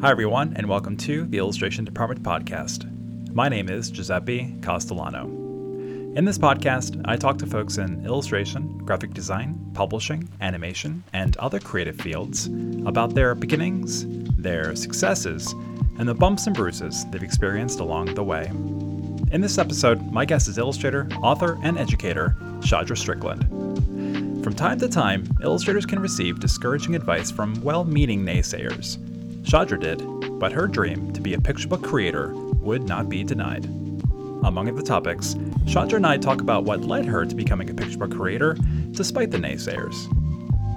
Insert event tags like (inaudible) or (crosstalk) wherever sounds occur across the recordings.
Hi, everyone, and welcome to the Illustration Department podcast. My name is Giuseppe Castellano. In this podcast, I talk to folks in illustration, graphic design, publishing, animation, and other creative fields about their beginnings, their successes, and the bumps and bruises they've experienced along the way. In this episode, my guest is illustrator, author, and educator Shadra Strickland. From time to time, illustrators can receive discouraging advice from well meaning naysayers Shadra did, but her dream to be a picture book creator would not be denied. Among the topics, Shadra and I talk about what led her to becoming a picture book creator despite the naysayers.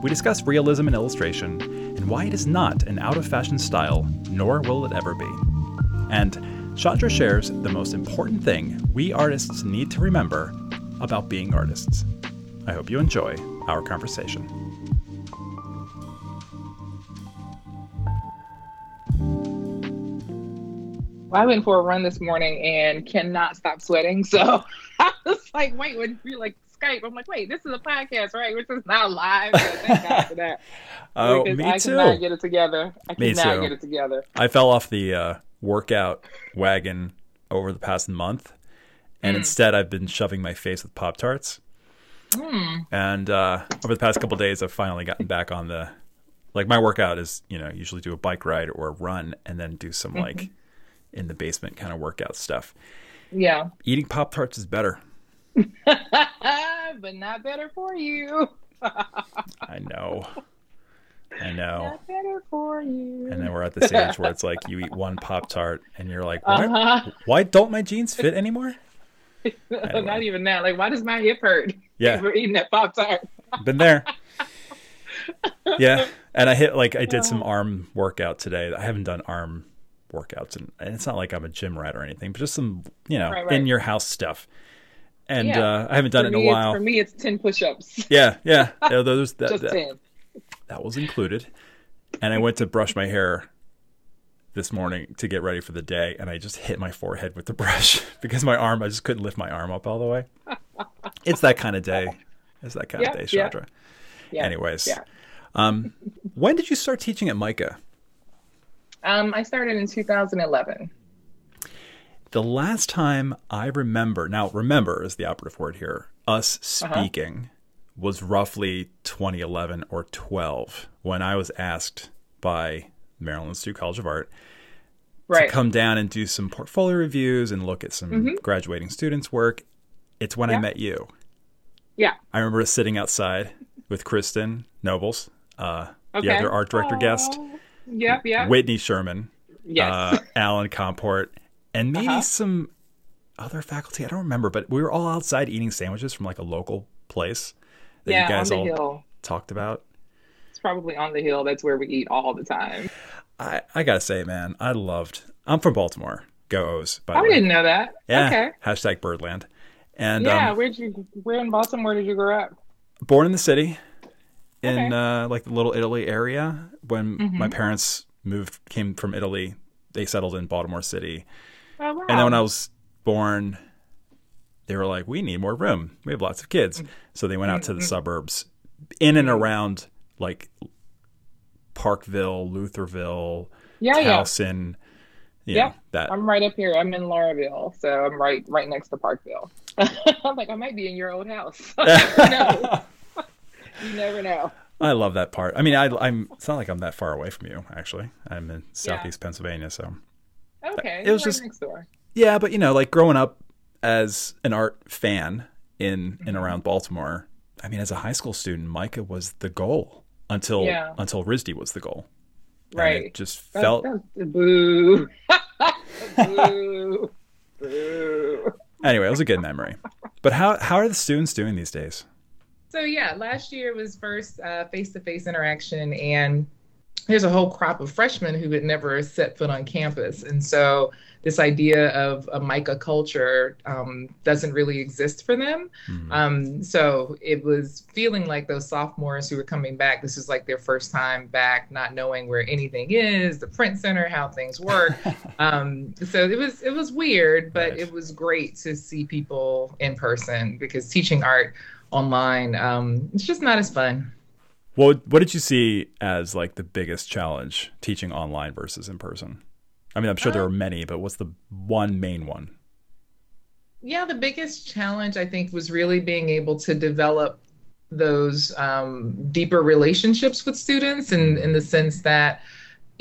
We discuss realism in illustration and why it is not an out of fashion style, nor will it ever be. And Shadra shares the most important thing we artists need to remember about being artists. I hope you enjoy our conversation. I went for a run this morning and cannot stop sweating. So (laughs) I was like, wait, when you like Skype, I'm like, wait, this is a podcast, right? Which is not live. So thank God for that. Oh, (laughs) because me I too. cannot get it together. I Me cannot too. get it together. I fell off the uh, workout wagon over the past month, and instead I've been shoving my face with Pop Tarts. And uh, over the past couple days, I've finally gotten back on the like my workout is you know usually do a bike ride or a run, and then do some like in the basement kind of workout stuff. Yeah. Eating Pop Tarts is better. (laughs) but not better for you. (laughs) I know. I know. Not better for you. And then we're at the stage where it's like you eat one Pop Tart and you're like, why, Uh-huh. why don't my jeans fit anymore? (laughs) Anyway. Not even that. Like, why does my hip hurt? Yeah. For eating that Pop Tart. Been there. Yeah. And I hit like I did some arm workout today. I haven't done arm workouts and, and it's not like I'm a gym rat or anything, but just some, you know, Right, right. in your house stuff. And Yeah. uh, I haven't done for it in a while. For me, it's 10 push ups. (laughs) Yeah, yeah. Yeah, those that, Just that, 10. that was included. And I went to brush my hair this morning to get ready for the day, and I just hit my forehead with the (laughs) brush because my arm, I just couldn't lift my arm up all the way. (laughs) It's that kind of day. It's that kind Yeah, of day. Shadra. Anyways, um, when did you start teaching at MICA? Um, I started in 2011. The last time I remember, now remember is the operative word here, us Uh-huh. speaking was roughly 2011 or 12 when I was asked by Maryland Institute College of Art Right. to come down and do some portfolio reviews and look at some graduating students' work. It's when I Mm-hmm. Met you. yeah. I remember sitting outside with Kristen Nobles, uh, the other art director guest, Oh, Yep, yep. Whitney Sherman, yes. uh, Alan Comport, and maybe Uh-huh. some other faculty. I don't remember, but we were all outside eating sandwiches from like a local place that yeah, you guys all hill. talked about. It's probably on the hill. That's where we eat all the time. I, I gotta say, man, I loved. I'm from Baltimore. Go O's, by the I didn't know that. Yeah. Okay. Hashtag Birdland. And Yeah. um, Where'd you? Where in Baltimore Where did you grow up? born in the city, in Okay. uh, like the Little Italy area. When Mm-hmm. my parents moved, came from Italy, they settled in Baltimore City. Oh wow. And then when I was born, they were like, "We need more room. We have lots of kids." So they went out to the suburbs, in and around like Parkville, Lutherville, yeah, yeah. Towson. Yeah. know, that I'm right up here. I'm in Lauraville, so I'm right right next to Parkville. (laughs) I'm like, I might be in your old house. (laughs) no, (laughs) you never know. I love that part. I mean, I, I'm. It's not like I'm that far away from you. Actually, I'm in Southeast Pennsylvania, so Okay, It was right just- next door. yeah. But you know, like growing up as an art fan in and mm-hmm. around Baltimore. I mean, as a high school student, MICA was the goal until Yeah. until RISD was the goal. Right. it just felt. that's- boo. (laughs) boo. Boo. (laughs) Anyway, it was a good memory. But how how are the students doing these days? So yeah, last year was first uh, face-to-face interaction, and there's a whole crop of freshmen who had never set foot on campus, and so this idea of a MICA culture um, doesn't really exist for them. Hmm. Um, so it was feeling like those sophomores who were coming back. This is like their first time back, not knowing where anything is, the print center, how things work. (laughs) um, so it was it was weird, but Right. it was great to see people in person because teaching art online um, it's just not as fun. What what did you see as like the biggest challenge teaching online versus in person? I mean, I'm sure there are many, but what's the one main one? Yeah, the biggest challenge I think was really being able to develop those um, deeper relationships with students, in in the sense that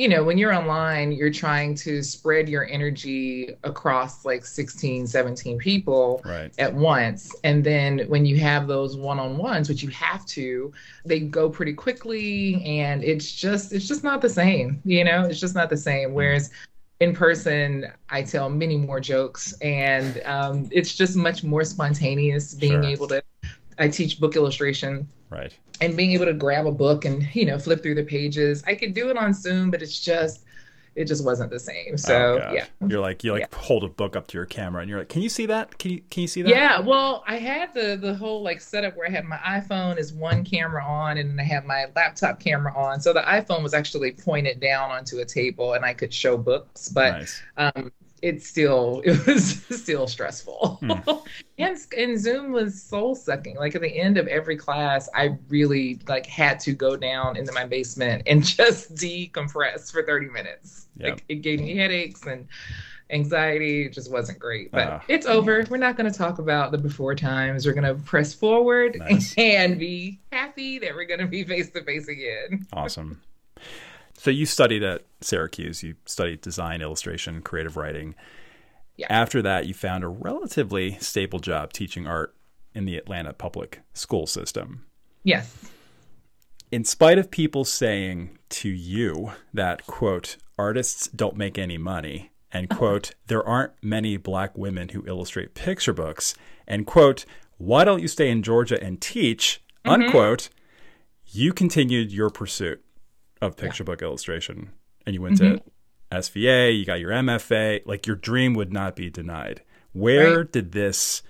you know, when you're online, you're trying to spread your energy across like 16, 17 people right. at once. And then when you have those one-on-ones, which you have to, they go pretty quickly and it's just it's just not the same, you know? It's just not the same. Whereas in person, I tell many more jokes and um, it's just much more spontaneous being Sure. able to I teach book illustration Right. And being able to grab a book and you know flip through the pages. I could do it on zoom but it's just it just wasn't the same. So oh, yeah. You're like you like hold a book up to your camera and you're like, can you see that? Can you can you see that? yeah well i had the the whole like setup where i had my iphone is one camera on and then i have my laptop camera on. So the iphone was actually pointed down onto a table and i could show books. But Nice. um it's still (laughs) it was still stressful Hmm. (laughs) and and zoom was soul sucking like at the end of every class i really like had to go down into my basement and (laughs) just decompress for 30 minutes Yeah. like, it gave me headaches and anxiety it just wasn't great but Ah. it's over we're not going to talk about the before times we're going to press forward Nice. and be happy that we're going to be face to face again Awesome. So you studied at Syracuse. You studied design, illustration, creative writing. Yeah. After that, you found a relatively stable job teaching art in the Atlanta public school system. yes In spite of people saying to you that, quote, artists don't make any money, and, uh-huh. quote, there aren't many black women who illustrate picture books, and, quote, why don't you stay in Georgia and teach, mm-hmm. unquote, you continued your pursuit of picture book illustration and you went to mm-hmm. SVA, you got your MFA, like your dream would not be denied. Where Right. did this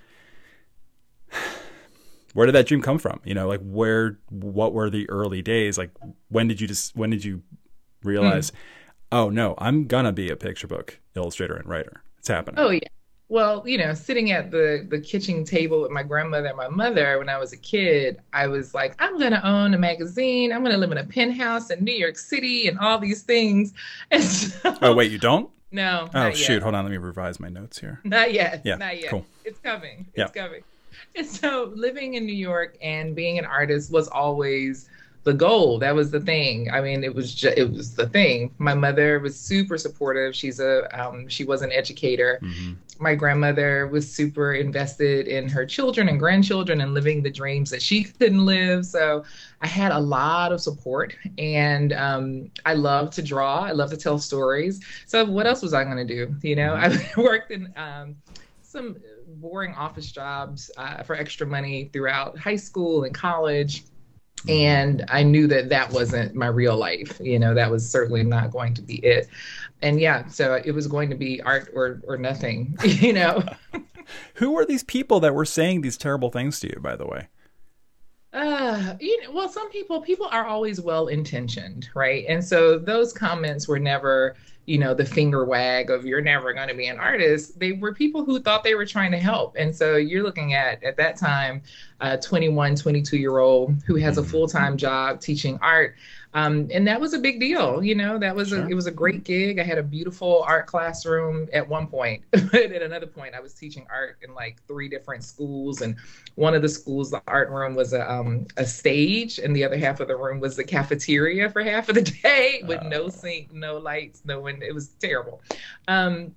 where did that dream come from? You know, like where what were the early days? Like when did you just when did you realize, mm. oh no, I'm gonna be a picture book illustrator and writer. It's happening. Oh yeah. Well, you know, sitting at the the kitchen table with my grandmother and my mother when I was a kid, I was like, I'm going to own a magazine. I'm going to live in a penthouse in New York City and all these things. (laughs) So, Oh wait, you don't? no. Oh shoot, Yet. hold on, let me revise my notes here. Not yet. Yeah, Not yet. cool. It's coming. Yeah. It's coming. And so living in New York and being an artist was always the goal. That was the thing. I mean, it was just, it was the thing. My mother was super supportive. She's a um, she was an educator. hmm my grandmother was super invested in her children and grandchildren and living the dreams that she couldn't live. So I had a lot of support and um, I love to draw. I love to tell stories. So what else was I going to do? You know, (laughs) I worked in um, some boring office jobs uh, for extra money throughout high school and college. And I knew that that wasn't my real life. You know, that was certainly not going to be it and yeah, so it was going to be art or or nothing, (laughs) you know. (laughs) Who were these people that were saying these terrible things to you, by the way? Uh, you know, well, some people people are always well intentioned, right? And so those comments were never, you know, the finger wag of you're never going to be an artist. They were people who thought they were trying to help. And so you're looking at at that time a 21, 22 year old who has a Mhm. full-time job teaching art. Um, and that was a big deal, you know. That was Sure. a it was a great gig. I had a beautiful art classroom at one point, (laughs) but at another point, I was teaching art in like three different schools, and one of the schools, the art room was a um, a stage, and the other half of the room was the cafeteria for half of the (laughs) day with no Oh. sink, no lights, no one. It was terrible. Um,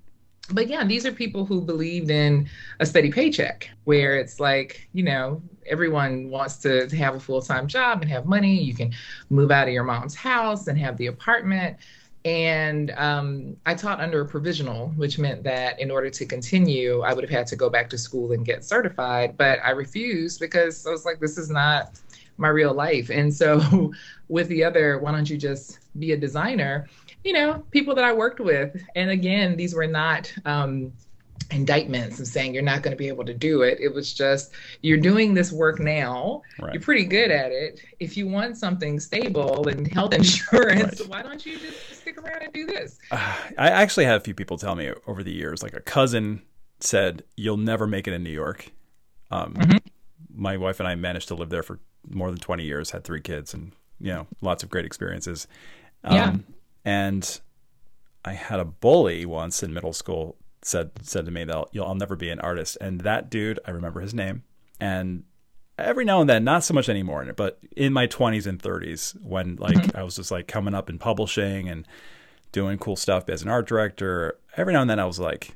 but yeah, these are people who believed in a steady paycheck, where it's like, you know, everyone wants to have a full time job and have money. You can move out of your mom's house and have the apartment. And um, I taught under a provisional, which meant that in order to continue, I would have had to go back to school and get certified. But I refused because I was like, this is not my real life. And so, (laughs) with the other, why don't you just be a designer? You know, people that I worked with. And again, these were not um, indictments of saying you're not going to be able to do it. It was just, you're doing this work now. Right. You're pretty good at it. If you want something stable and health (laughs) insurance, Right. why don't you just stick around and do this? Uh, I actually had a few people tell me over the years, like a cousin said, "You'll never make it in New York." Um, Mhm. My wife and I managed to live there for more than twenty years, had three kids, and you know, lots of great experiences. Yeah. And I had a bully once in middle school said said to me that I'll, I'll never be an artist, and that dude, I remember his name, and every now and then, not so much anymore, but in my 20s and 30s, when like Mm-hmm. I was just like coming up in publishing and doing cool stuff as an art director, every now and then I was like,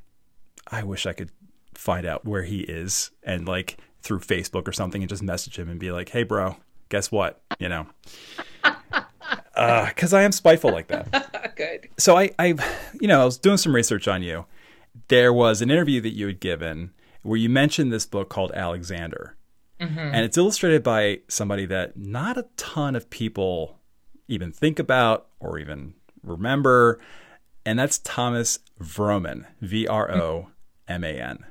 I wish I could find out where he is and like through Facebook or something and just message him and be like, hey, bro, guess what? You know, Uh, because I am spiteful like that. (laughs) Good. So I, I, you know, I was doing some research on you. There was an interview that you had given where you mentioned this book called Alexander. Mm-hmm. And it's illustrated by somebody that not a ton of people even think about or even remember. And that's Thomas Vroman, V R O M A N.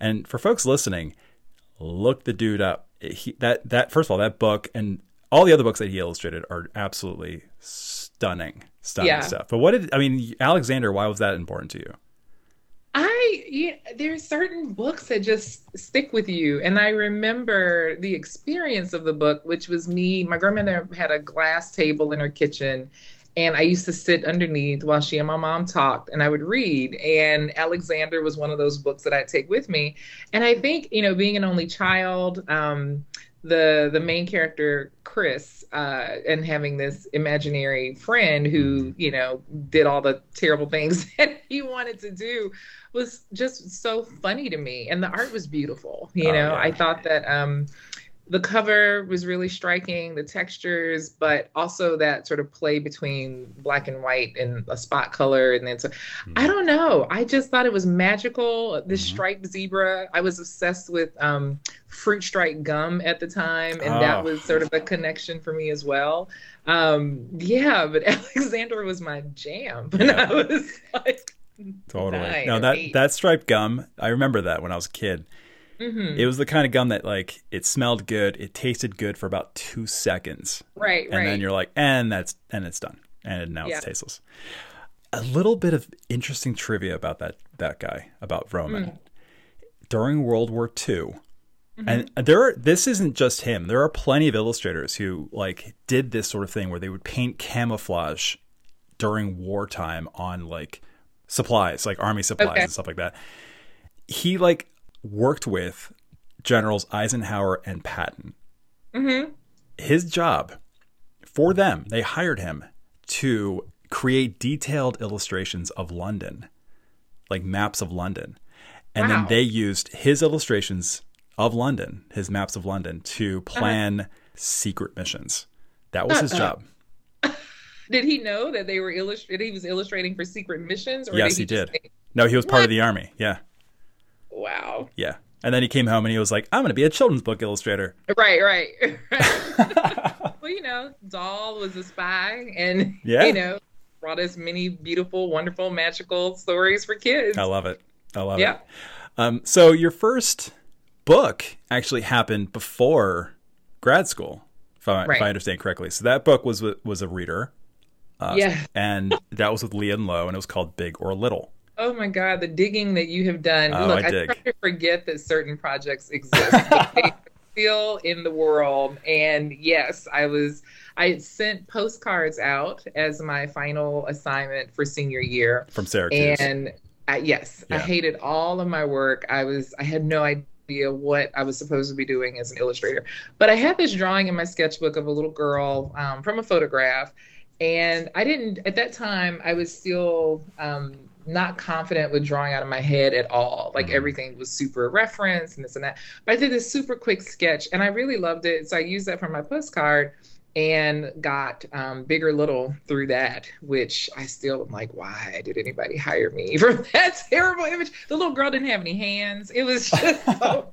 And for folks listening, look the dude up. He, that that first of all, that book and all the other books that he illustrated are absolutely stunning, stunning Yeah. stuff. But what did I mean, Alexander? Why was that important to you? I yeah, there's certain books that just stick with you, and I remember the experience of the book, which was me. My grandmother had a glass table in her kitchen, and I used to sit underneath while she and my mom talked, and I would read. And Alexander was one of those books that I'd take with me. And I think you know, being an only child, um, the the main character Chris, uh, and having this imaginary friend who you know did all the terrible things (laughs) that he wanted to do was just so funny to me. And the art was beautiful you Oh, know? yeah. i thought that um the cover was really striking the textures but also that sort of play between black and white and a spot color and then so i don't know i just thought it was magical this Mhm. striped zebra i was obsessed with um fruit stripe gum at the time and Oh. that was sort of a connection for me as well um yeah but (laughs) alexander was my jam when Yeah. i was like Totally. no, that eight. that striped gum, I remember that when I was a kid. Mhm. It was the kind of gum that like it smelled good, it tasted good for about two seconds, right and right then you're like, and that's and it's done, and now Yeah. it's tasteless. A little bit of interesting trivia about that that guy about Vroman Mm. during World War II. Mm-hmm. And there, are, this isn't just him. There are plenty of illustrators who like did this sort of thing where they would paint camouflage during wartime on like supplies, like army supplies Okay. and stuff like that. He like worked with generals Eisenhower and Patton. hmm His job for them, they hired him to create detailed illustrations of London, like maps of London. And then they used his illustrations of London, his maps of London, to plan secret missions. That was his Uh-uh. job. (laughs) Did he know that they were illustrated? He was illustrating for secret missions, or Yes, did he, he did. think, No, he was part of the army. Yeah. Wow. Yeah. And then he came home and he was like, I'm going to be a children's book illustrator. Right, right. right. (laughs) well, you know, Dahl was a spy, and Yeah. you know, brought us many beautiful, wonderful, magical stories for kids. I love it. I love it. Yeah. it. Um, so your first book actually happened before grad school, if I, if I understand correctly. So that book was was a reader, uh, Yeah. and that was with Lee and Low, and it was called Big or Little. Oh my God, the digging that you have done. Oh, Look, I I, try to forget that certain projects exist. (laughs) still in the world. And yes, I was I sent postcards out as my final assignment for senior year. From Syracuse. And I, yes, I hated all of my work. I was I had no idea what I was supposed to be doing as an illustrator. But I had this drawing in my sketchbook of a little girl um, from a photograph, and I didn't at that time. I was still um, not confident with drawing out of my head at all. Like Mhm. everything was super referenced and this and that. But I did this super quick sketch, and I really loved it. So I used that for my postcard and got um, big or little through that, which I still am like, why did anybody hire me (laughs) for that terrible image? The little girl didn't have any hands. It was just (laughs) so,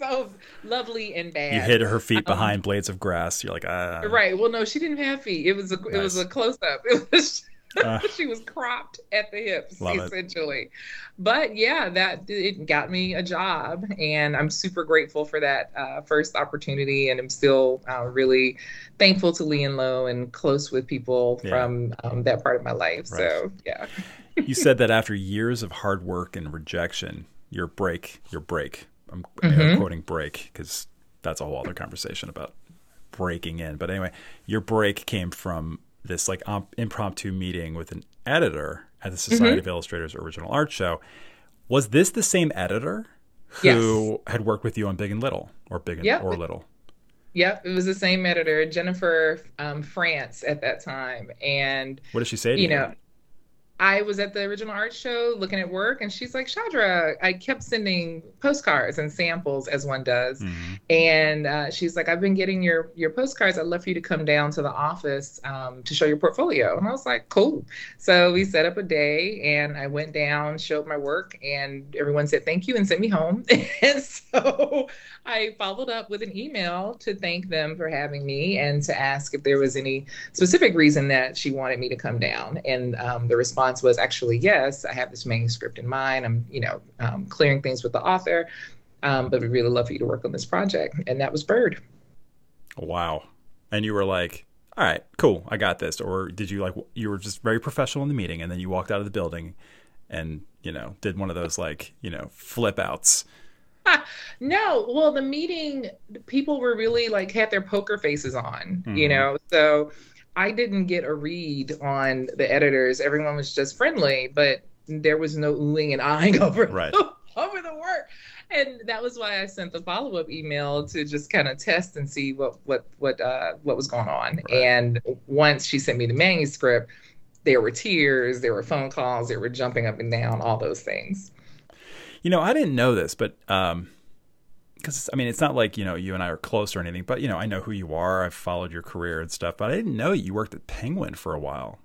so lovely and bad. you hid her feet Um, behind blades of grass. You're like, ah. Right. Well, no, she didn't have feet. It was a it was a close up. (laughs) It was Uh. (laughs) she was cropped at the hips Love it. essentially. But yeah, that it got me a job, and I'm super grateful for that uh, first opportunity, and I'm still uh, really thankful to Lee and Low and close with people Yeah. from um, that part of my life. Right. So yeah, you said that after years of hard work and rejection, your break, your break. I'm air Mhm. quoting break because that's a whole other conversation about breaking in. But anyway, your break came from this like um, impromptu meeting with an editor at the Society mm-hmm. of Illustrators Original Art Show. Was this the same editor who yes. had worked with you on Big and Little or Big and, yep. or Little? Yep, it was the same editor, Jennifer um, France, at that time. And what did she say? you know, I was at the original art show looking at work, and she's like, Shadra, I kept sending postcards and samples as one does. Mm-hmm. And uh, she's like, I've been getting your your postcards. I'd love for you to come down to the office um, to show your portfolio. And I was like, cool. So we set up a day, and I went down, showed my work, and everyone said thank you and sent me home. (laughs) and so I followed up with an email to thank them for having me and to ask if there was any specific reason that she wanted me to come down. And um, the response was actually yes. I have this manuscript in mind. I'm, you know, um, clearing things with the author, um, but we'd really love for you to work on this project. And that was Bird. Wow. And you were like, all right, cool, I got this. Or did you like you were just very professional in the meeting, and then you walked out of the building, and you know did one of those like you know flip outs (laughs) no, well, the meeting, people were really like had their poker faces on, mm-hmm. you know. So I didn't get a read on the editors. Everyone was just friendly, but there was no oohing and eyeing (laughs) over right. (laughs) over the work. And that was why I sent the follow up email to just kind of test and see what what what uh, what was going on. Right. And once she sent me the manuscript, there were tears, there were phone calls, there were jumping up and down, all those things. You know, I didn't know this, but um, because I mean, it's not like you know you and I are close or anything, but you know, I know who you are. I've followed your career and stuff, but I didn't know you worked at Penguin for a while.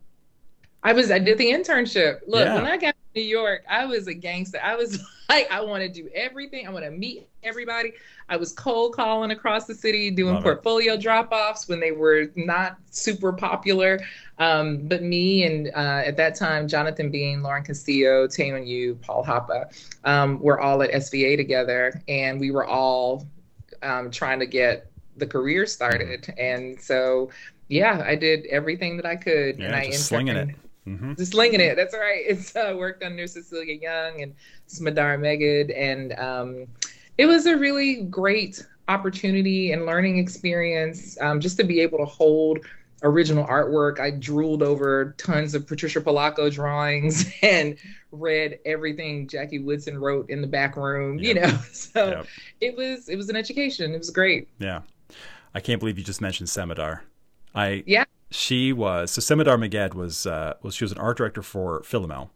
I was I did the internship. Look, yeah. when I got New York, I was a gangster. I was (laughs) like, I want to do everything. I want to meet everybody. I was cold calling across the city, doing Love portfolio drop offs when they were not super popular. Um, but me and uh, at that time, Jonathan Bean, Lauren Castillo, Taeeun Yoo, Paul Hoppe, um, were all at SVA together, and we were all um, trying to get the career started. And so, yeah, I did everything that I could, yeah, and I just slinging it. Mm-hmm. Just slinging it. That's right. It's uh, worked under Cecilia Yung and Semadar Megged, and um, it was a really great opportunity and learning experience um, just to be able to hold original artwork. I drooled over tons of Patricia Polacco drawings (laughs) and read everything Jackie Woodson wrote in the back room, yep. you know. (laughs) So yep. it was it was an education. It was great. Yeah. I can't believe you just mentioned Semadar. I Yeah. She was so Semadar Megged was uh was she was an art director for Philomel.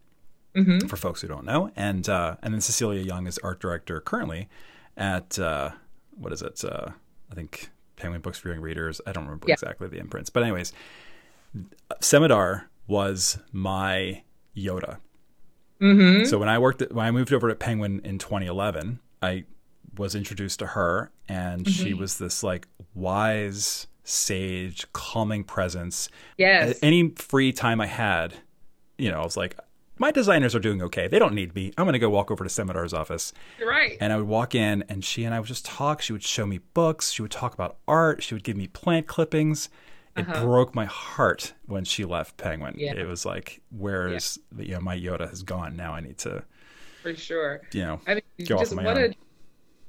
Mm-hmm. For folks who don't know, and uh, and then Cecilia Yung is art director currently at uh, what is it? Uh, I think Penguin Books for Young Readers. I don't remember yeah. exactly the imprints, but anyways, Semadar was my Yoda. Mm-hmm. So when I worked, at, when I moved over to Penguin in 2011, I was introduced to her, and mm-hmm. she was this like wise sage, calming presence. Yes. Any free time I had, you know, I was like, my designers are doing okay. They don't need me. I'm going to go walk over to Semadar's office. Right. And I would walk in, and she and I would just talk. She would show me books. She would talk about art. She would give me plant clippings. It uh-huh. broke my heart when she left Penguin. Yeah. It was like, where's yeah. the, you know, my Yoda has gone. Now I need to. For sure. You know, I mean, go just off my what a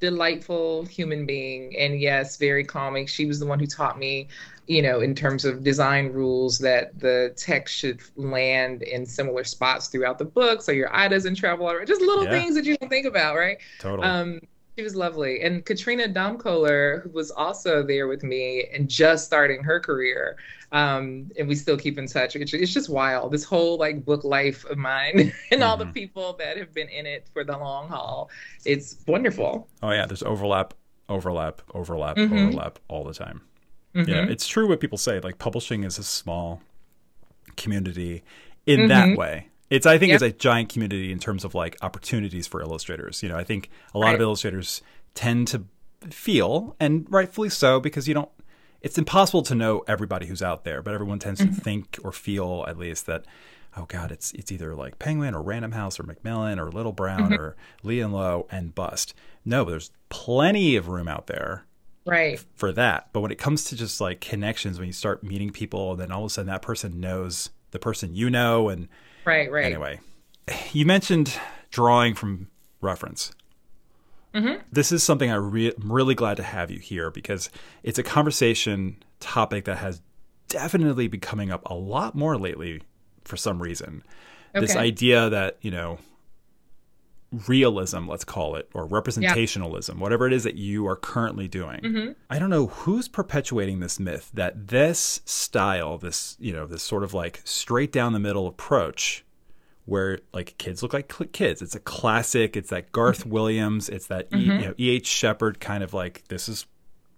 delightful human being. And yes, very calming. She was the one who taught me you know, in terms of design rules that the text should land in similar spots throughout the book so your eye doesn't travel around. Just little yeah. things that you don't think about, right? Totally. Um, she was lovely. And Katrina Damkoehler, who was also there with me and just starting her career, um, and we still keep in touch. It's, it's, just wild. This whole like book life of mine (laughs) and mm-hmm. all the mm-hmm. people that have been in it for the long haul. It's wonderful. Oh yeah, there's overlap, overlap, overlap, mm-hmm. overlap all the time. Mm-hmm. Yeah, it's true what people say. Like publishing is a small community in mm-hmm. that way. It's I think yep. it's a giant community in terms of like opportunities for illustrators. You know, I think a lot right. of illustrators tend to feel, and rightfully so, because you don't. It's impossible to know everybody who's out there, but everyone tends mm-hmm. to think or feel at least that oh god, it's it's either like Penguin or Random House or Macmillan or Little Brown mm-hmm. or Lee and Low and bust. No, there's plenty of room out there right for that but when it comes to just like connections when you start meeting people and then all of a sudden that person knows the person you know and right right anyway you mentioned drawing from reference Mm-hmm. This is something I re- I'm really glad to have you here because it's a conversation topic that has definitely been coming up a lot more lately for some reason. Okay. This idea that, you know, realism, let's call it, or representationalism, whatever it is that you are currently doing. Mm-hmm. I don't know who's perpetuating this myth that this style, this, you know, this sort of like straight down the middle approach where like kids look like kids. It's a classic. It's that Garth. (laughs) Williams. It's that mm-hmm. e, you know, E.H. Shepard kind of like this is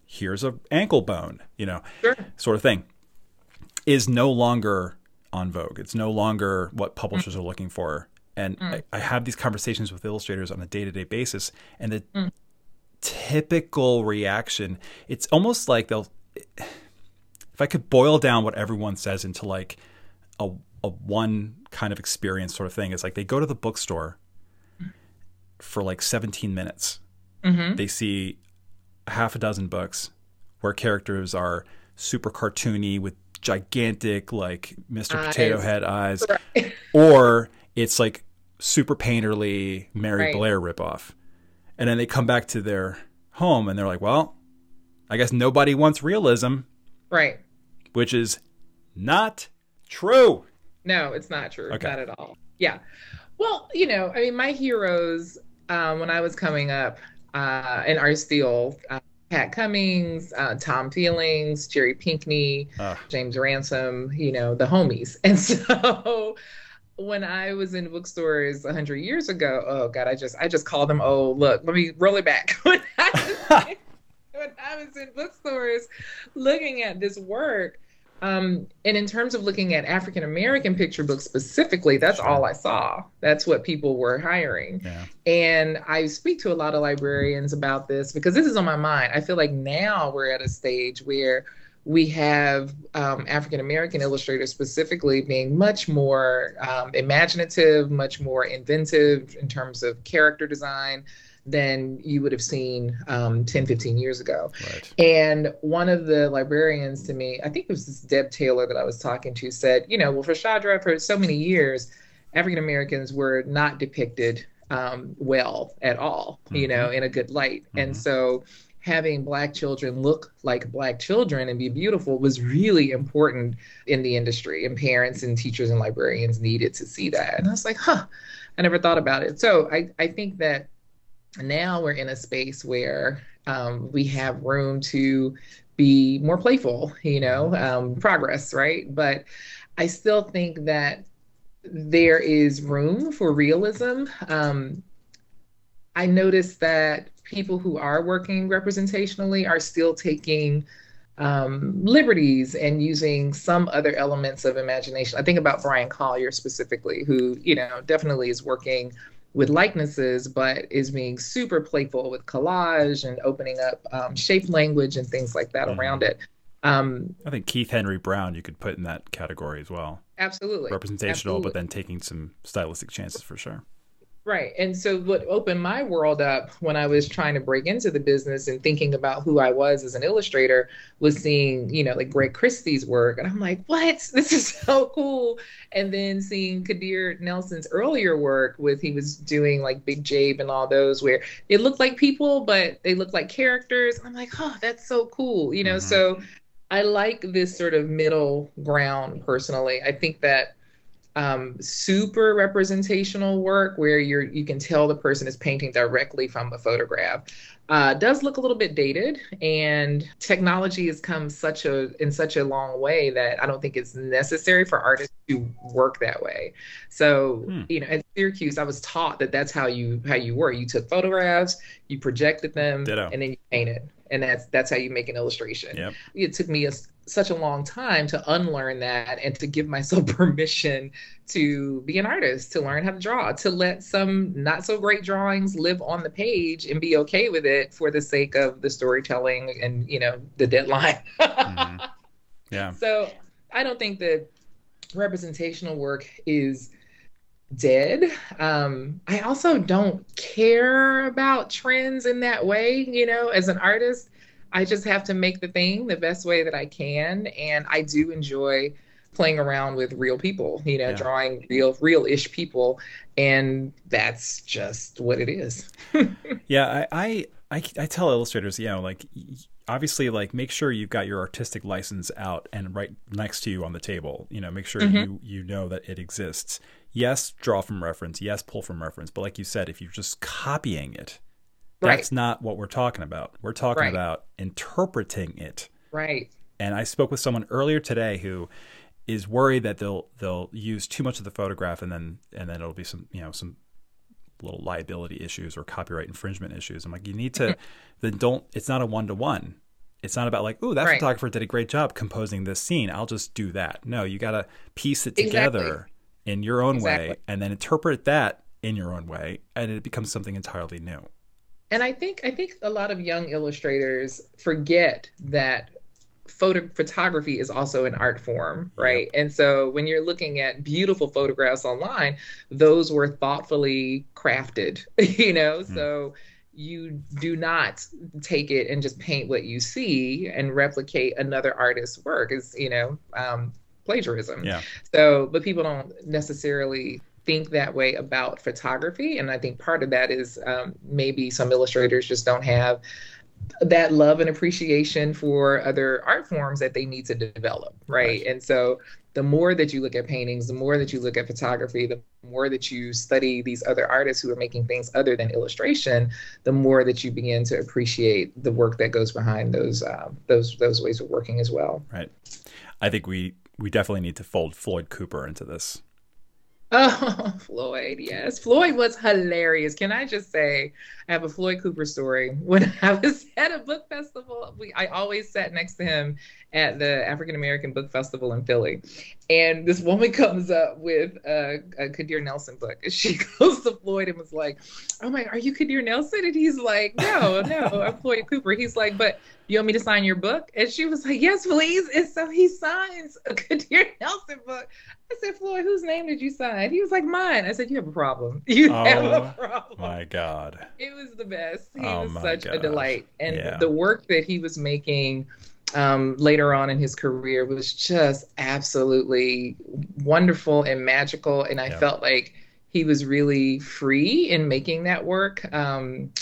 here's a ankle bone, you know, sure. sort of thing. Is no longer on vogue. It's no longer what publishers mm-hmm. are looking for and mm. I, I, have these conversations with illustrators on a day to day basis, and the mm. typical reaction, it's almost like they'll, if I could boil down what everyone says into like a, a one kind of experience sort of thing, it's like they go to the bookstore for like 17 minutes. Mm-hmm. They see half a dozen books where characters are super cartoony with gigantic like Mr. Eyes. Potato Head eyes, right. (laughs) or it's like super painterly Mary right. Blair ripoff. And then they come back to their home and they're like, well, I guess nobody wants realism. Right. Which is not true. No, it's not true. Okay. Not at all. Yeah. Well, you know, I mean, my heroes um, when I was coming up uh, in Art Steel, uh, Pat Cummings, uh, Tom Feelings, Jerry Pinkney, James Ransome, you know, the homies. (laughs) And so when I was in bookstores a hundred years ago, oh God, I just I just called them. Oh, look, let me roll it back. (laughs) when, I was, (laughs) when I was in bookstores looking at this work, um, and in terms of looking at African American picture books specifically, that's sure. all I saw. That's what people were hiring. Yeah. And I speak to a lot of librarians about this because this is on my mind. I feel like now we're at a stage where we have um, African American illustrators specifically being much more um, imaginative, much more inventive in terms of character design than you would have seen um, 10, 15 years ago. Right. And one of the librarians to me, I think it was this Deb Taylor that I was talking to, said, you know, well, for Shadra, for so many years, African Americans were not depicted um, well at all, mm-hmm. you know, in a good light. Mm-hmm. And so having black children look like black children and be beautiful was really important in the industry and parents and teachers and librarians needed to see that. And i was like huh i never thought about it. So i, I think that now we're in a space where um, we have room to be more playful you know um, progress right? But i still think that there is room for realism. Um, i noticed that people who are working representationally are still taking um, liberties and using some other elements of imagination. I think about Bryan Collier specifically, who, you know, definitely is working with likenesses, but is being super playful with collage and opening up um, shape language and things like that mm-hmm. around it. Um, I think Keith Henry Brown you could put in that category as well. Absolutely. Representational, absolutely. but then taking some stylistic chances for sure. Right. And so what opened my world up when I was trying to break into the business and thinking about who I was as an illustrator was seeing, you know, like Greg Christie's work. And I'm like, what? (laughs) This is so cool. And then seeing Kadir Nelson's earlier work with he was doing like Big Jabe and all those where it looked like people, but they looked like characters. I'm like, oh, that's so cool. You know, mm-hmm. so I like this sort of middle ground personally. I think that um, super representational work where you're you can tell the person is painting directly from a photograph uh, does look a little bit dated and technology has come such a in such a long way that i don't think it's necessary for artists to work that way so hmm. you know at syracuse i was taught that that's how you how you were you took photographs you projected them Ditto. and then you painted and that's that's how you make an illustration yep. it took me a such a long time to unlearn that and to give myself (laughs) permission to be an artist, to learn how to draw, to let some not so great drawings live on the page and be okay with it for the sake of the storytelling and, you know, the deadline. (laughs) mm-hmm. Yeah. So I don't think that representational work is dead. Um, I also don't care about trends in that way, you know, as an artist. I just have to make the thing the best way that I can. And I do enjoy playing around with real people, you know, yeah. drawing real, real-ish people, and that's just what it is. (laughs) yeah, I, I, I, I tell illustrators, you know, like obviously like make sure you've got your artistic license out and right next to you on the table. You know make sure mm-hmm. you you know that it exists. Yes draw from reference. Yes pull from reference. But like you said if you're just copying it that's not what we're talking about. We're talking right. about interpreting it. Right. And i spoke with someone earlier today who is worried that they'll they'll use too much of the photograph and then and then it'll be some you know some little liability issues or copyright infringement issues. I'm like, you need to mm-hmm. then don't. It's not a one to one. It's not about like, oh, that right. photographer did a great job composing this scene. I'll just do that. No, you got to piece it together exactly. in your own exactly. way and then interpret that in your own way, and it becomes something entirely new. And I think I think a lot of young illustrators forget that photo photography is also an art form, right? Yep. And so when you're looking at beautiful photographs online, those were thoughtfully crafted, (laughs) you know? Mm. So you do not take it and just paint what you see and replicate another artist's work is, you know, um, plagiarism. Yeah. So, but people don't necessarily think that way about photography. And I think part of that is um, maybe some illustrators just don't have that love and appreciation for other art forms that they need to develop right? right. And so the more that you look at paintings the more that you look at photography the more that you study these other artists who are making things other than illustration the more that you begin to appreciate the work that goes behind those uh, those those ways of working as well. Right. I think we we definitely need to fold floyd cooper into this Oh, (laughs) Floyd, yes. Floyd was hilarious. Can I just say, I have a Floyd Cooper story. (laughs) When I was at a book festival, we, I always sat next to him at the African American Book Festival in Philly. And this woman (laughs) comes up with a, a Kadir Nelson book. And (laughs) she goes to Floyd and was like, Oh my, are you Kadir Nelson? And he's like, No, no, I'm (laughs) Floyd Cooper. He's like, But you want me to sign your book? And she was like, Yes, please. And so he signs a Kadir Nelson book. I said, Floyd, whose name did you sign? He was like, Mine. I said, You have a problem. You oh, have a oh problem. My God. It was the best. He oh was such gosh. a delight. And yeah. the work that he was making um, later on in his career was just absolutely wonderful and magical. And I felt like he was really free in making that work. Um,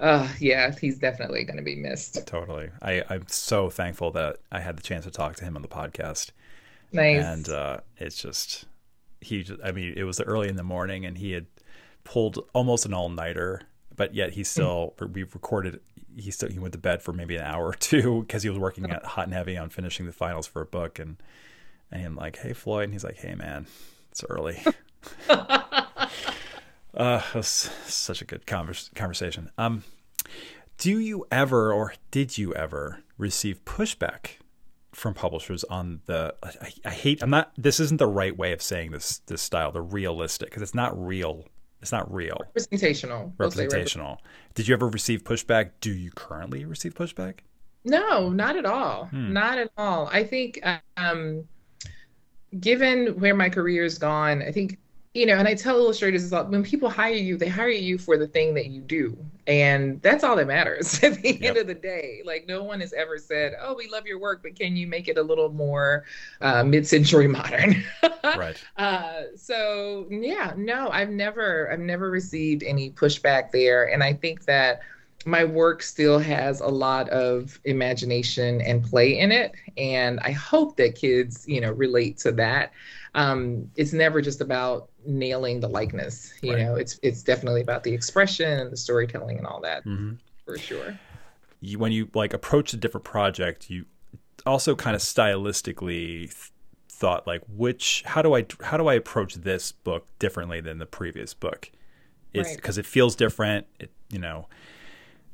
uh, yeah, he's definitely going to be missed. Totally. I, I'm so thankful that I had the chance to talk to him on the podcast. Nice. And uh, it's just, he, I mean, it was early in the morning and he had pulled almost an all nighter, but yet he still, mm. we recorded he still he went to bed for maybe an hour or two because he was working at hot and heavy on finishing the finals for a book and and I'm like, hey Floyd, and he's like, hey man, it's early. (laughs) uh, such a good converse, conversation. Um, do you ever or did you ever receive pushback from publishers on the? I, I hate. I'm not. This isn't the right way of saying this. This style, the realistic, because it's not real it's not real. Representational. Representational. Did you ever receive pushback? Do you currently receive pushback? No, not at all. Hmm. Not at all. I think, um, given where my career has gone, I think you know, and I tell illustrators is when people hire you, they hire you for the thing that you do. And that's all that matters (laughs) at the yep. end of the day. Like, no one has ever said, Oh, we love your work, but can you make it a little more uh, mid century (laughs) modern? right. (laughs) Uh, so, yeah, no, I've never, I've never received any pushback there. And I think that my work still has a lot of imagination and play in it. And I hope that kids, you know, relate to that um, it's never just about nailing the likeness. You right. know, it's it's definitely about the expression and the storytelling and all that mm-hmm. for sure. You, when you like approach a different project, you also kind of stylistically th- thought like which how do I how do I approach this book differently than the previous book? It's because right. it feels different. It you know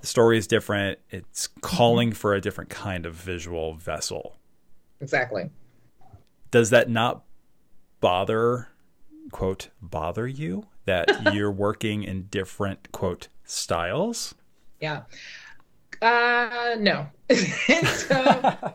the story is different. It's calling mm-hmm. for a different kind of visual vessel. Exactly. Does that not bother quote bother you that (laughs) you're working in different quote styles? Yeah. Uh no. (laughs) so (laughs)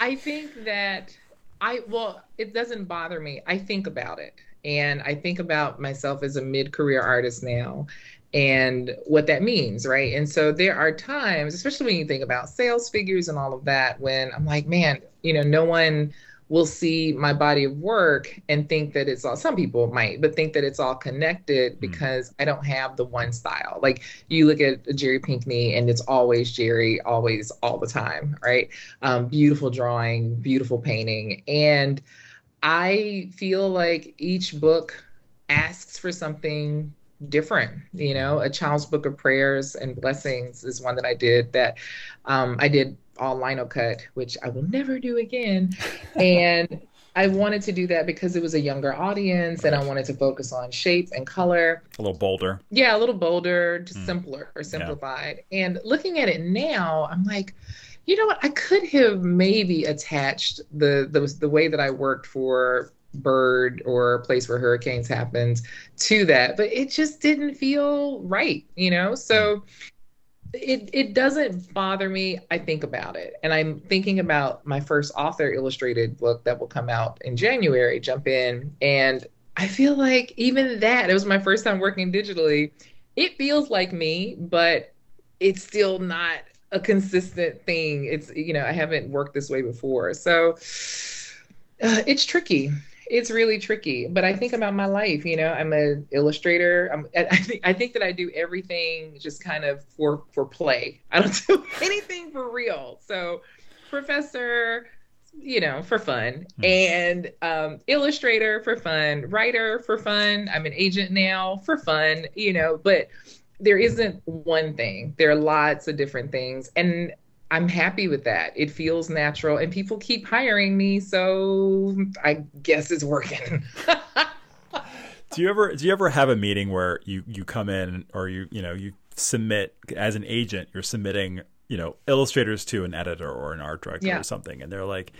I think that I well, it doesn't bother me. I think about it. And I think about myself as a mid-career artist now and what that means, right? And so there are times, especially when you think about sales figures and all of that, when I'm like, man, you know, no one will see my body of work and think that it's all some people might but think that it's all connected hmm. because mm. i don't have the one style like you look at jerry pinkney and it's always jerry always all the time right um, beautiful drawing beautiful painting and i feel like each book asks for something different you know a child's book of prayers and blessings is one that i did that um, i did all lino cut which i will never do again. And i wanted to do that because it was a younger audience and i wanted to focus on shape and color. A little bolder. Yeah a little bolder just mm. simpler or simplified. Yeah. and looking at it now i'm like you know what? I could have maybe attached the the, the way that i worked for bird or place where hurricanes happened to that but it just didn't feel right you know? So it it doesn't bother me i think about it. And i'm thinking about my first author illustrated book that will come out in january jump in. And i feel like even that it was my first time working digitally. It feels like me but it's still not a consistent thing. It's you know i haven't worked this way before. So uh, it's tricky it's really tricky but i think about my life you know i'm an illustrator I'm, (laughs) i think i think that i do everything just kind of for for play. (laughs) I don't do anything for real. So professor you know for fun. Mm. and um, illustrator for fun writer for fun i'm an agent now for fun you know but there isn't one thing. There are lots of different things. And I'm happy with that. It feels natural and people keep hiring me, so I guess it's working. (laughs) do you ever do you ever have a meeting where you you come in or you you know you submit as an agent you're submitting you know illustrators to an editor or an art director yeah. or something and they're like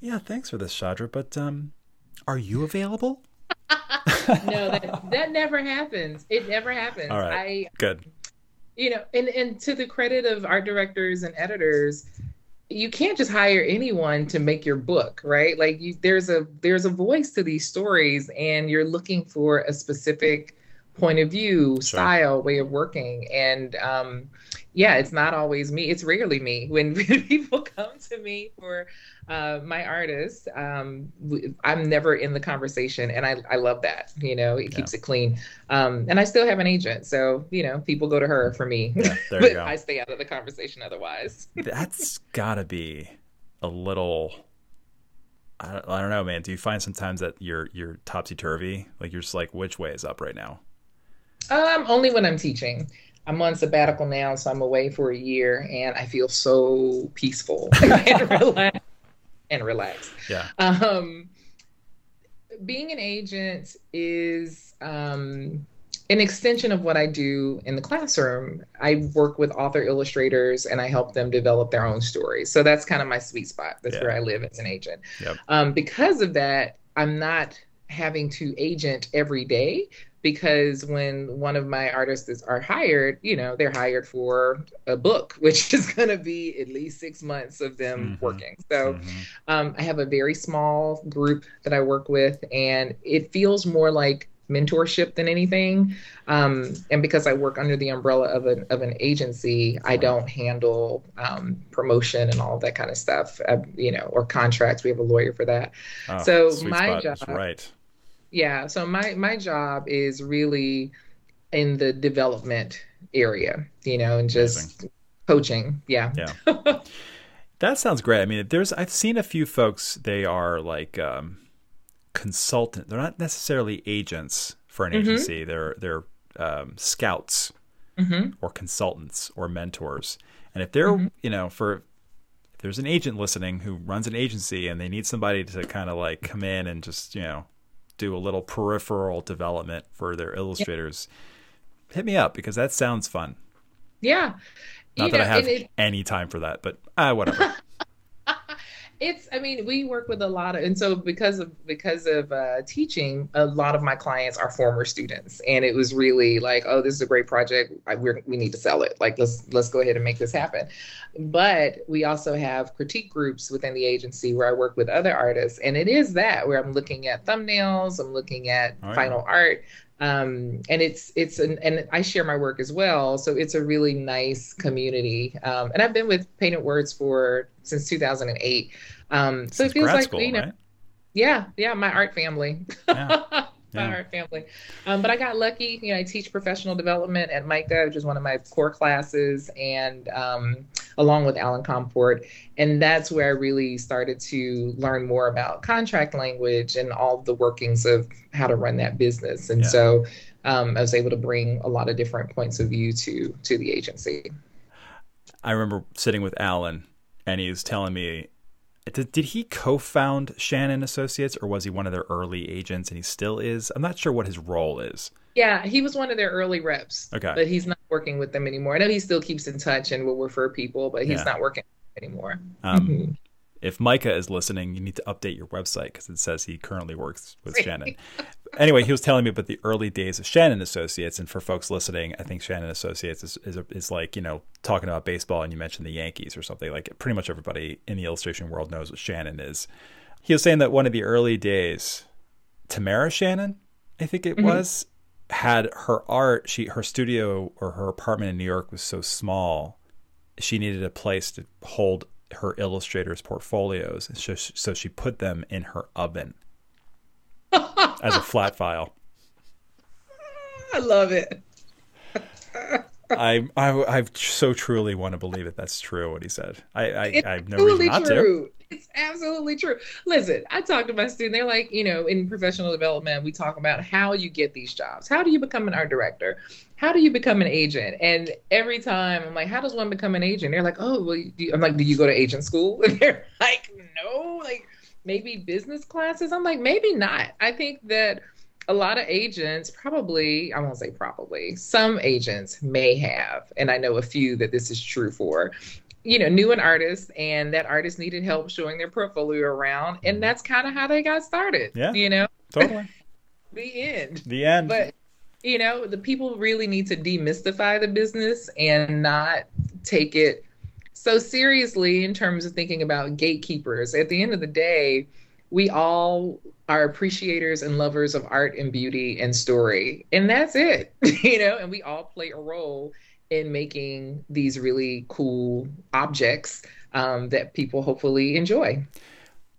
yeah thanks for this Shadra, but um are you available (laughs) no that that never happens it never happens all right I, good you know, and and to the credit of art directors and editors, you can't just hire anyone to make your book, right? Like you, there's a there's a voice to these stories, and you're looking for a specific point of view, sure. style, way of working, and um, yeah, it's not always me. It's rarely me (laughs) when people come to me for uh, my artist, um, I'm never in the conversation, and I, I love that. You know, it keeps yeah. it clean. Um, and I still have an agent, so you know, people go to her for me. Yeah, (laughs) but I stay out of the conversation otherwise. (laughs) That's gotta be a little. I don't, I don't know, man. Do you find sometimes that you're you're topsy turvy? Like you're just like, which way is up right now? Um, only when I'm teaching. I'm on sabbatical now, so I'm away for a year, and I feel so peaceful (laughs) and relaxed and relax. Yeah. Um, being an agent is um, an extension of what I do in the classroom. I work with author illustrators and I help them develop their own stories. So that's kind of my sweet spot. That's yeah. where I live as an agent. Yep. Um, because of that, I'm not having to agent every day because when one of my artists are hired, you know, they're hired for a book, (laughs) which is going to be at least six months of them mm-hmm. working. So mm-hmm. um, I have a very small group that I work with, and it feels more like mentorship than anything. Um, and because I work under the umbrella of an of an agency, I don't handle um, promotion and all that kind of stuff. Uh, you know, or contracts. We have a lawyer for that. Oh, so my job, right yeah so my my job is really in the development area you know and just Amazing. coaching yeah yeah (laughs) that sounds great i mean there's i've seen a few folks they are like um consultant they're not necessarily agents for an mm-hmm. agency they're they're um, scouts mm-hmm. or consultants or mentors and if they're mm-hmm. you know for if there's an agent listening who runs an agency and they need somebody to kind of like come in and just you know do a little peripheral development for their illustrators, yeah. hit me up because that sounds fun. Yeah. Not you that know, I have it, any time for that, but uh, whatever. (laughs) it's i mean we work with a lot of and so because of because of uh, teaching a lot of my clients are former students. And it was really like oh this is a great project. I, we we need to sell it. Like let's let's go ahead and make this happen. But we also have critique groups within the agency where i work with other artists. And it is that where i'm looking at thumbnails. I'm looking at oh, final art um, and it's it's an, and I share my work as well, so it's a really nice community. Um, and I've been with Painted Words for since 2008, um, so it feels like school, you know, right? Yeah, yeah, my art family. Yeah. (laughs) my Yeah. art family. Um, but I got lucky. You know, I teach professional development at MICA, which is one of my core classes, and um, along with Allan Comport. And that's where I really started to learn more about contract language and all the workings of how to run that business. And Yeah. so um, I was able to bring a lot of different points of view to to the agency. I remember sitting with Alan, and he was telling me, did, did he co-found Shannon Associates, or was he one of their early agents, and he still is? I'm not sure what his role is. Yeah, he was one of their early reps. Okay. But he's not working with them anymore. I know he still keeps in touch and will refer people, but he's Yeah. not working anymore. Um, Mhm. If MICA is listening, you need to update your website because it says he currently works with Shannon. Anyway, he was telling me about the early days of Shannon Associates, and for folks listening, I think Shannon Associates is is, is like you know talking about baseball, and you mentioned the Yankees or something. Like pretty much everybody in the illustration world knows what Shannon is. He was saying that one of the early days, Tamara Shannon, I think it Mhm. was, had her art. She her studio or her apartment in New York was so small, she needed a place to hold her illustrators' portfolios, so so she put them in her oven (laughs) as a flat file. I love it. (laughs) I, I I so truly want to believe it. that's true. What he said, I I, It's I have no reason not to. It's absolutely true. Listen, I talk to my students. They're like, you know, in professional development, we talk about how you get these jobs. How do you become an art director? How do you become an agent? And every time I'm like, how does one become an agent? They're like, oh, well, I'm like, do you go to agent school? (laughs) And they're like, no, like maybe business classes. I'm like, maybe not. I think that a lot of agents probably, I won't say probably, some agents may have, and I know a few that this is true for, you know, knew an artist and that artist needed help showing their portfolio around. And mm-hmm. that's kind of how they got started. Yeah. You know, Totally. (laughs) the end. The end. But, you know, the people really need to demystify the business and not take it so seriously in terms of thinking about gatekeepers. At the end of the day, we all are appreciators and lovers of art and beauty and story. And that's it, (laughs) you know, and we all play a role in making these really cool objects um, that people hopefully enjoy.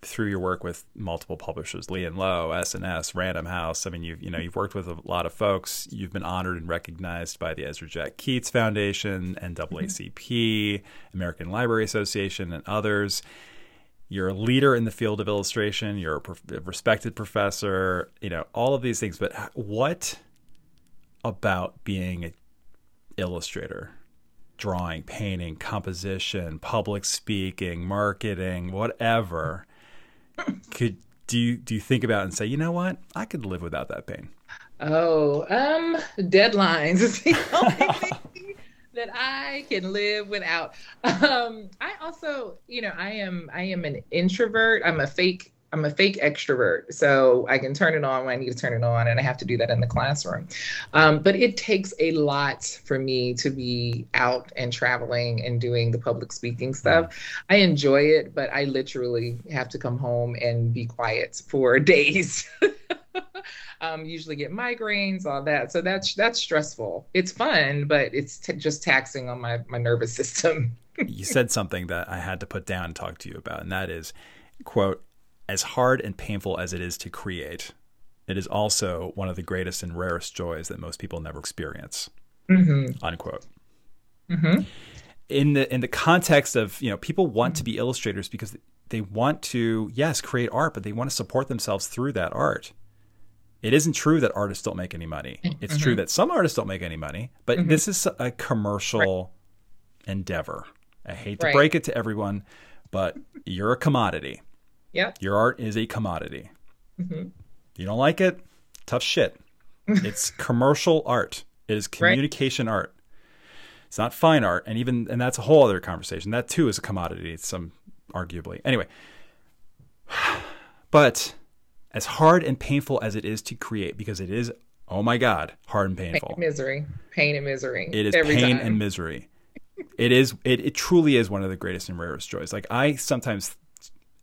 Through your work with multiple publishers, Lee and Low, S&S, Random House. I mean, you've you know you've worked with a lot of folks. You've been honored and recognized by the Ezra Jack Keats Foundation, NAACP, American Library Association, and others. You're a leader in the field of illustration. You're a, prof- a respected professor. You know all of these things. But what about being an illustrator? Drawing, painting, composition, public speaking, marketing, whatever. (laughs) Could do you do you think about and say, you know what, I could live without that pain? Oh, um, deadlines is the (laughs) only thing that I can live without. Um, I also, you know, I am I am an introvert. I'm a fake I'm a fake extrovert, so I can turn it on when I need to turn it on, and I have to do that in the classroom. Um, but it takes a lot for me to be out and traveling and doing the public speaking stuff. I enjoy it, but I literally have to come home and be quiet for (laughs) days. (laughs) um, usually get migraines, all that. So that's that's stressful. It's fun, but it's t- just taxing on my my nervous (laughs) system. you said something that I had to put down and talk to you about, and that is, quote, as hard and painful as it is to create, it is also one of the greatest and rarest joys that most people never experience. hmm Unquote. hmm in the in the context of you know people want to be illustrators because they want to yes create art but they want to support themselves through that art. It isn't true that artists don't make any money. It's true that some artists don't make any money but this is a commercial endeavor. I hate to Right. break it to everyone but you're a commodity Yep. your art is a commodity. Hmm you don't like it? Tough shit. (laughs) It's commercial art. It is communication art. It's not fine art and even and that's a whole other conversation. That too is a commodity It's some arguably. Anyway. (sighs) But as hard and painful as it is to create because it is oh my god hard and painful. Pain and misery. Pain and misery. it is every pain time. and misery. It is it, it truly is one of the greatest and rarest joys. Like i sometimes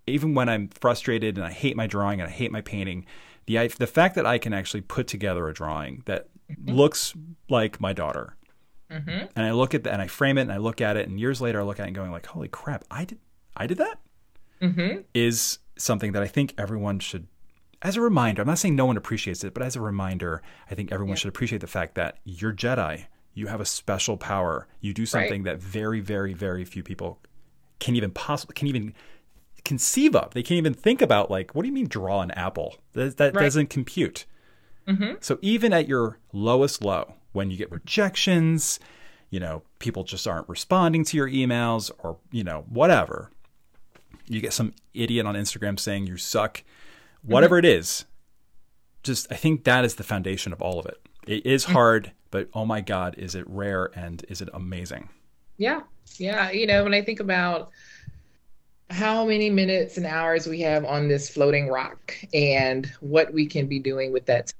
even when i'm frustrated and i hate my drawing and i hate my painting the I, the fact that i can actually put together a drawing that looks like my daughter hmm and i look at that and i frame it and i look at it and years later i look at it and going like holy crap i did i did that hmm is something that I think everyone should, as a reminder, I'm not saying no one appreciates it, but as a reminder, I think everyone yeah. should appreciate the fact that you're Jedi. You have a special power. You do something right. that very, very, very few people can even possibly can even conceive of. They can't even think about like, what do you mean draw an apple? That, that right. doesn't compute. Mm-hmm. So even at your lowest low, when you get rejections, you know, people just aren't responding to your emails or, you know, whatever. You get some idiot on Instagram saying you suck, whatever mm-hmm. it is. Just, I think that is the foundation of all of it. It is mm-hmm. hard, but oh my God, is it rare and is it amazing? Yeah. Yeah. You know, when I think about how many minutes and hours we have on this floating rock and what we can be doing with that,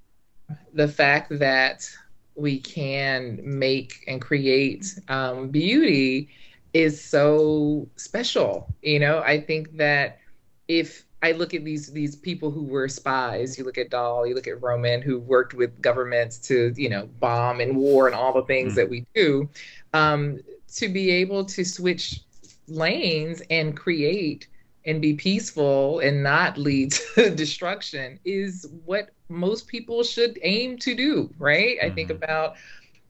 the fact that we can make and create um, beauty is so special. You know, I think that if I look at these these people who were spies, you look at Dahl, you look at Vroman, who worked with governments to you know bomb and war and all the things mm. that we do, um, to be able to switch lanes and create and be peaceful and not lead (laughs) to destruction is what most people should aim to do, right? Mm-hmm. I think mm-hmm. about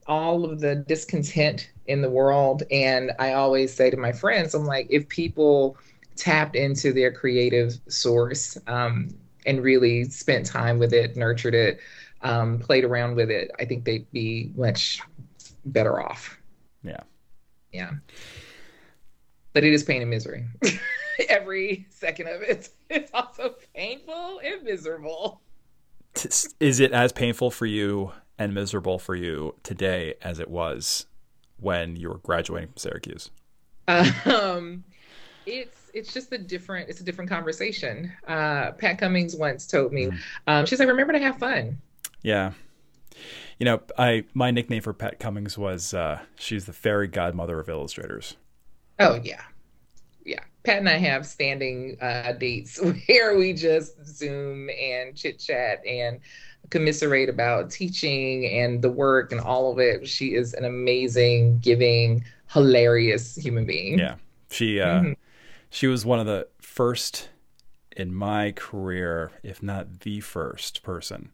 all of the discontent in the world. And I always say to my friends, I'm like, if people tapped into their creative source um, and really spent time with it, nurtured it, um, played around with it, I think they'd be much better off. Yeah. Yeah. But it is pain and misery. (laughs) Every second of it. (laughs) It's also painful and miserable is it as painful for you and miserable for you today as it was when you were graduating from Syracuse? Um, it's it's just a different it's a different conversation. Uh, Pat Cummings once told me, mm. um, she's like, "Remember to have fun." Yeah, you know, I my nickname for Pat Cummings was uh, she's the fairy godmother of illustrators. Oh yeah, yeah. Pat and I have standing uh, dates (laughs) where we just Zoom and chit chat and commiserate about teaching and the work and all of it. She is an amazing, giving, hilarious human being. Yeah, she uh, mm-hmm. she was one of the first in my career, if not the first person,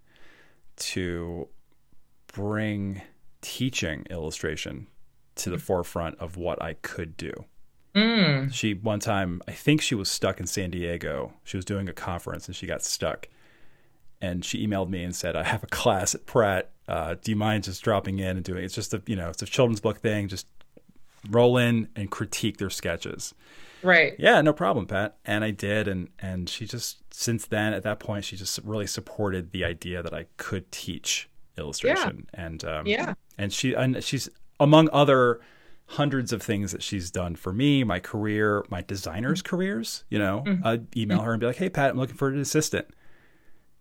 to bring teaching illustration to the mm-hmm. forefront of what I could do. Mm. She one time, I think she was stuck in San Diego. She was doing a conference and she got stuck. And she emailed me and said, "I have a class at Pratt. Uh, do you mind just dropping in and doing? It's just a you know, it's a children's book thing. Just roll in and critique their sketches." Right. Yeah, no problem, Pat. And I did, and and she just since then at that point she just really supported the idea that I could teach illustration. Yeah. And um, yeah, and she and she's among other hundreds of things that she's done for me, my career, my designers' mm-hmm. careers. You know, mm-hmm. I'd email her and be like, "Hey, Pat, I'm looking for an assistant,"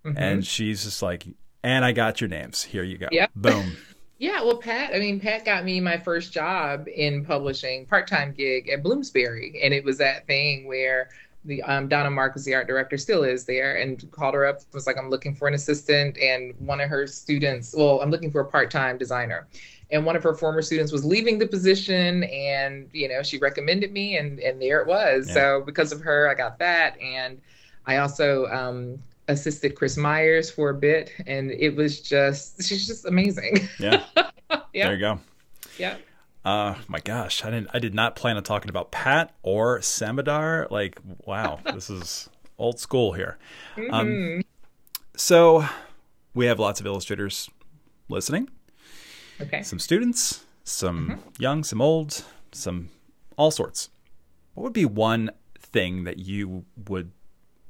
mm-hmm. and she's just like, "And I got your names. Here you go. Yep. Boom." (laughs) yeah, well, Pat, I mean, Pat got me my first job in publishing, part-time gig at Bloomsbury, and it was that thing where the um, Donna Mark was the art director, still is there, and called her up. Was like, I'm looking for an assistant, and one of her students. Well, I'm looking for a part-time designer, and one of her former students was leaving the position and you know she recommended me and and there it was. Yeah. so because of her i got that and i also um, assisted chris myers for a bit and it was just she's just amazing. Yeah. (laughs) Yeah. There you go. Yeah. Uh my gosh i didn't i did not plan on talking about pat or Semadar like wow (laughs) this is old school here. Um, mm-hmm. um so we have lots of illustrators listening Okay. Some students, some mm-hmm. young, some old, some all sorts. What would be one thing that you would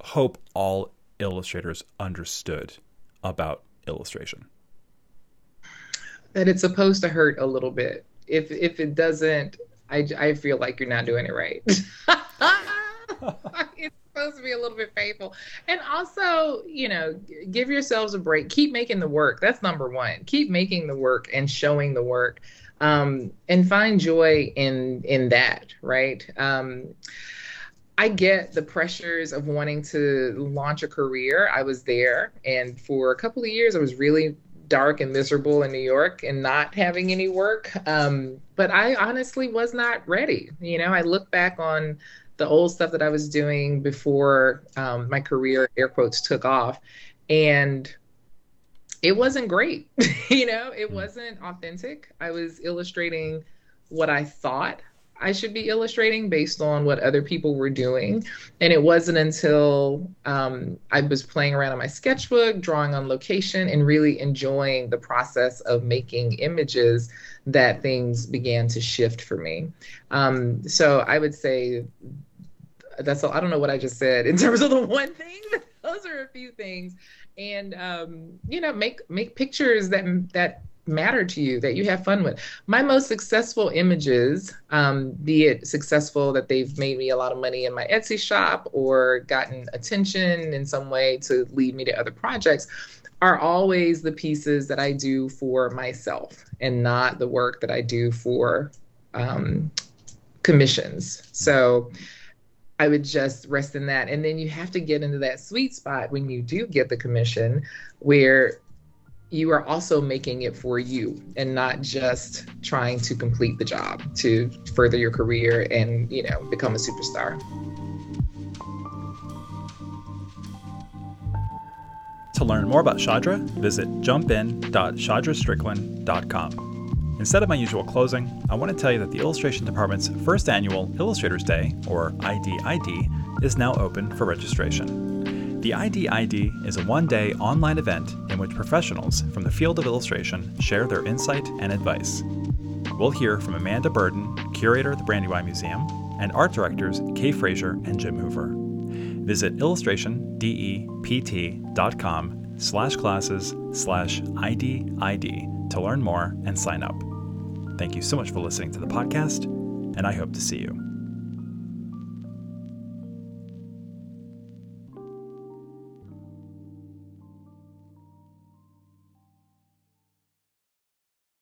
hope all illustrators understood about illustration? That it's supposed to hurt a little bit. If if it doesn't, I, I feel like you're not doing it right. (laughs) (laughs) supposed to be a little bit faithful. And also, you know, give yourselves a break. Keep making the work. That's number one. Keep making the work and showing the work. Um, and find joy in in that, right? Um, I get the pressures of wanting to launch a career. I was there, and for a couple of years, I was really dark and miserable in New York and not having any work. Um, but I honestly was not ready. You know, I look back on the old stuff that I was doing before um, my career, air quotes, took off. And it wasn't great. (laughs) you know, it mm. wasn't authentic. I was illustrating what I thought I should be illustrating based on what other people were doing. And it wasn't until um, I was playing around on my sketchbook, drawing on location, and really enjoying the process of making images that things began to shift for me. Um, so I would say that's all, I don't know what I just said in (laughs) terms of the one thing. Those are a few things, and um, you know, make make pictures that that matter to you that you have fun with. My most successful images, um, be it successful that they've made me a lot of money in my Etsy shop or gotten attention in some way to lead me to other projects, are always the pieces that I do for myself and not the work that I do for um, commissions. So I would just rest in that. And then you have to get into that sweet spot when you do get the commission where you are also making it for you and not just trying to complete the job to further your career and, you know, become a superstar. To learn more about Shadra, visit jumpin.shadrastrickland.com. Instead of my usual closing, I want to tell you that the Illustration Department's first annual Illustrators Day, or IDID, is now open for registration. The IDID is a one day online event in which professionals from the field of illustration share their insight and advice. We'll hear from Amanda Burdan, curator at the Brandywine Museum, and art directors Kay Frazier and Jim Hoover. Visit illustrationdept.com slash classes slash IDID to learn more and sign up. Thank you so much for listening to the podcast, and I hope to see you.